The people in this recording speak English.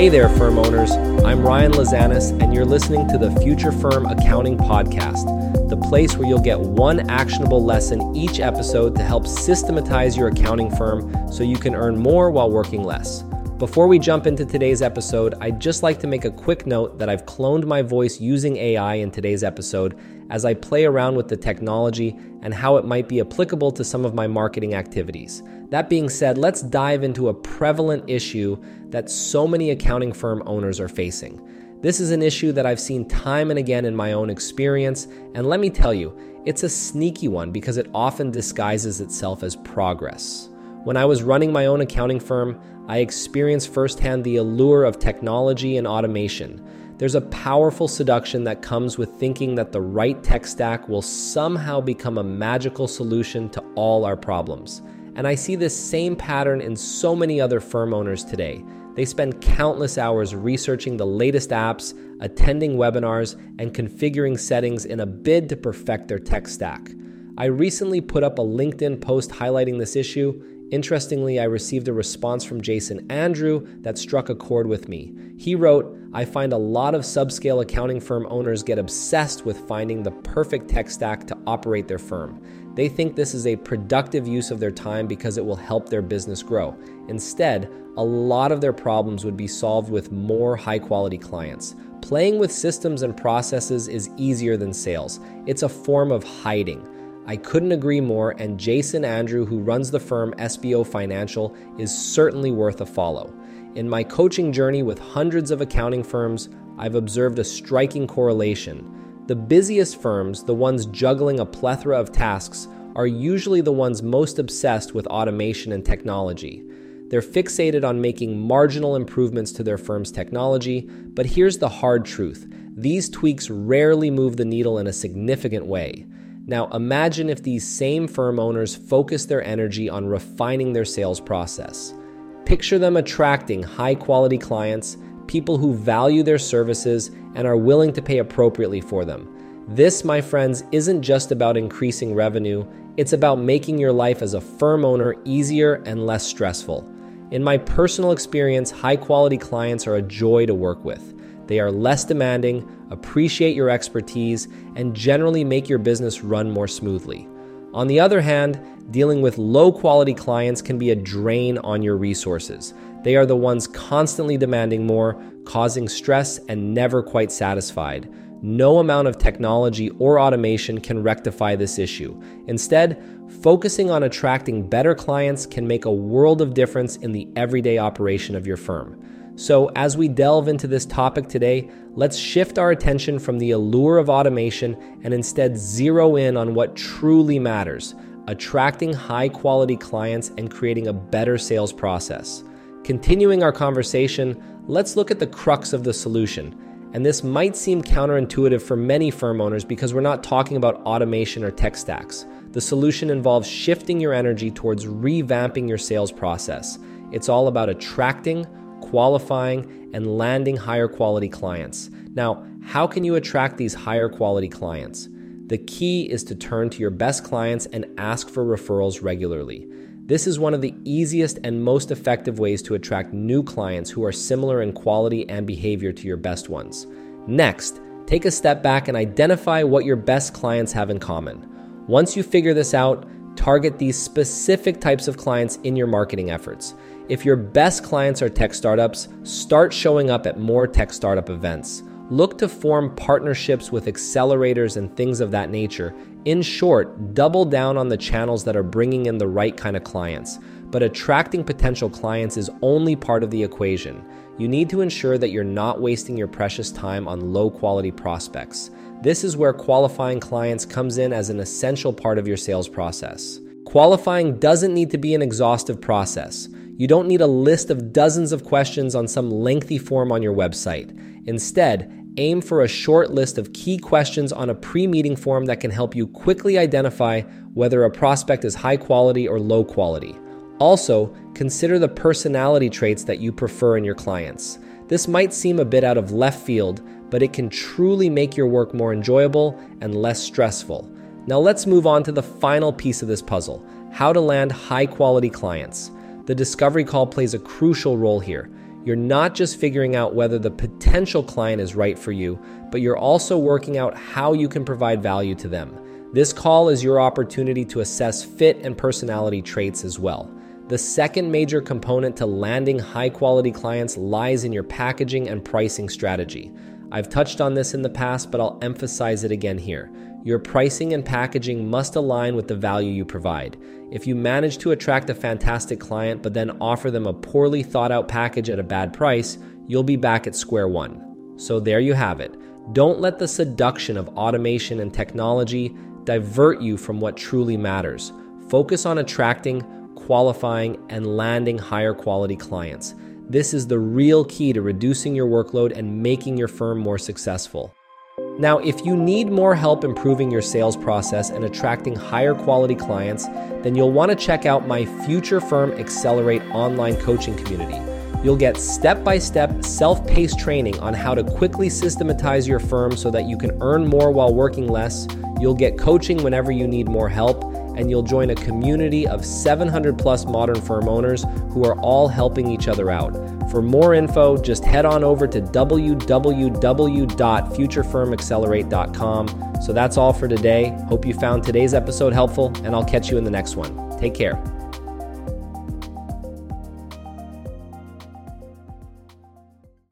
Hey there, firm owners. I'm Ryan Lazanis, and you're listening to the Future Firm Accounting Podcast, the place where you'll get one actionable lesson each episode to help systematize your accounting firm so you can earn more while working less. Before we jump into today's episode, I'd just like to make a quick note that I've cloned my voice using AI in today's episode as I play around with the technology and how it might be applicable to some of my marketing activities. That being said, let's dive into a prevalent issue that so many accounting firm owners are facing. This is an issue that I've seen time and again in my own experience, and let me tell you, it's a sneaky one because it often disguises itself as progress. When I was running my own accounting firm, I experienced firsthand the allure of technology and automation. There's a powerful seduction that comes with thinking that the right tech stack will somehow become a magical solution to all our problems. And I see this same pattern in so many other firm owners today. They spend countless hours researching the latest apps, attending webinars, and configuring settings in a bid to perfect their tech stack. I recently put up a LinkedIn post highlighting this issue, Interestingly, I received a response from Jason Andrew that struck a chord with me. He wrote, I find a lot of subscale accounting firm owners get obsessed with finding the perfect tech stack to operate their firm. They think this is a productive use of their time because it will help their business grow. Instead, a lot of their problems would be solved with more high quality clients. Playing with systems and processes is easier than sales, it's a form of hiding. I couldn't agree more, and Jason Andrew, who runs the firm SBO Financial, is certainly worth a follow. In my coaching journey with hundreds of accounting firms, I've observed a striking correlation. The busiest firms, the ones juggling a plethora of tasks, are usually the ones most obsessed with automation and technology. They're fixated on making marginal improvements to their firm's technology, but here's the hard truth these tweaks rarely move the needle in a significant way. Now, imagine if these same firm owners focus their energy on refining their sales process. Picture them attracting high quality clients, people who value their services and are willing to pay appropriately for them. This, my friends, isn't just about increasing revenue, it's about making your life as a firm owner easier and less stressful. In my personal experience, high quality clients are a joy to work with. They are less demanding, appreciate your expertise, and generally make your business run more smoothly. On the other hand, dealing with low quality clients can be a drain on your resources. They are the ones constantly demanding more, causing stress, and never quite satisfied. No amount of technology or automation can rectify this issue. Instead, focusing on attracting better clients can make a world of difference in the everyday operation of your firm. So, as we delve into this topic today, let's shift our attention from the allure of automation and instead zero in on what truly matters attracting high quality clients and creating a better sales process. Continuing our conversation, let's look at the crux of the solution. And this might seem counterintuitive for many firm owners because we're not talking about automation or tech stacks. The solution involves shifting your energy towards revamping your sales process. It's all about attracting, qualifying, and landing higher quality clients. Now, how can you attract these higher quality clients? The key is to turn to your best clients and ask for referrals regularly. This is one of the easiest and most effective ways to attract new clients who are similar in quality and behavior to your best ones. Next, take a step back and identify what your best clients have in common. Once you figure this out, target these specific types of clients in your marketing efforts. If your best clients are tech startups, start showing up at more tech startup events. Look to form partnerships with accelerators and things of that nature. In short, double down on the channels that are bringing in the right kind of clients. But attracting potential clients is only part of the equation. You need to ensure that you're not wasting your precious time on low quality prospects. This is where qualifying clients comes in as an essential part of your sales process. Qualifying doesn't need to be an exhaustive process. You don't need a list of dozens of questions on some lengthy form on your website. Instead, aim for a short list of key questions on a pre meeting form that can help you quickly identify whether a prospect is high quality or low quality. Also, consider the personality traits that you prefer in your clients. This might seem a bit out of left field, but it can truly make your work more enjoyable and less stressful. Now, let's move on to the final piece of this puzzle how to land high quality clients. The discovery call plays a crucial role here. You're not just figuring out whether the potential client is right for you, but you're also working out how you can provide value to them. This call is your opportunity to assess fit and personality traits as well. The second major component to landing high quality clients lies in your packaging and pricing strategy. I've touched on this in the past, but I'll emphasize it again here. Your pricing and packaging must align with the value you provide. If you manage to attract a fantastic client but then offer them a poorly thought out package at a bad price, you'll be back at square one. So there you have it. Don't let the seduction of automation and technology divert you from what truly matters. Focus on attracting, qualifying, and landing higher quality clients. This is the real key to reducing your workload and making your firm more successful. Now, if you need more help improving your sales process and attracting higher quality clients, then you'll want to check out my Future Firm Accelerate online coaching community. You'll get step by step, self paced training on how to quickly systematize your firm so that you can earn more while working less. You'll get coaching whenever you need more help, and you'll join a community of 700 plus modern firm owners who are all helping each other out. For more info, just head on over to www.futurefirmaccelerate.com. So that's all for today. Hope you found today's episode helpful, and I'll catch you in the next one. Take care.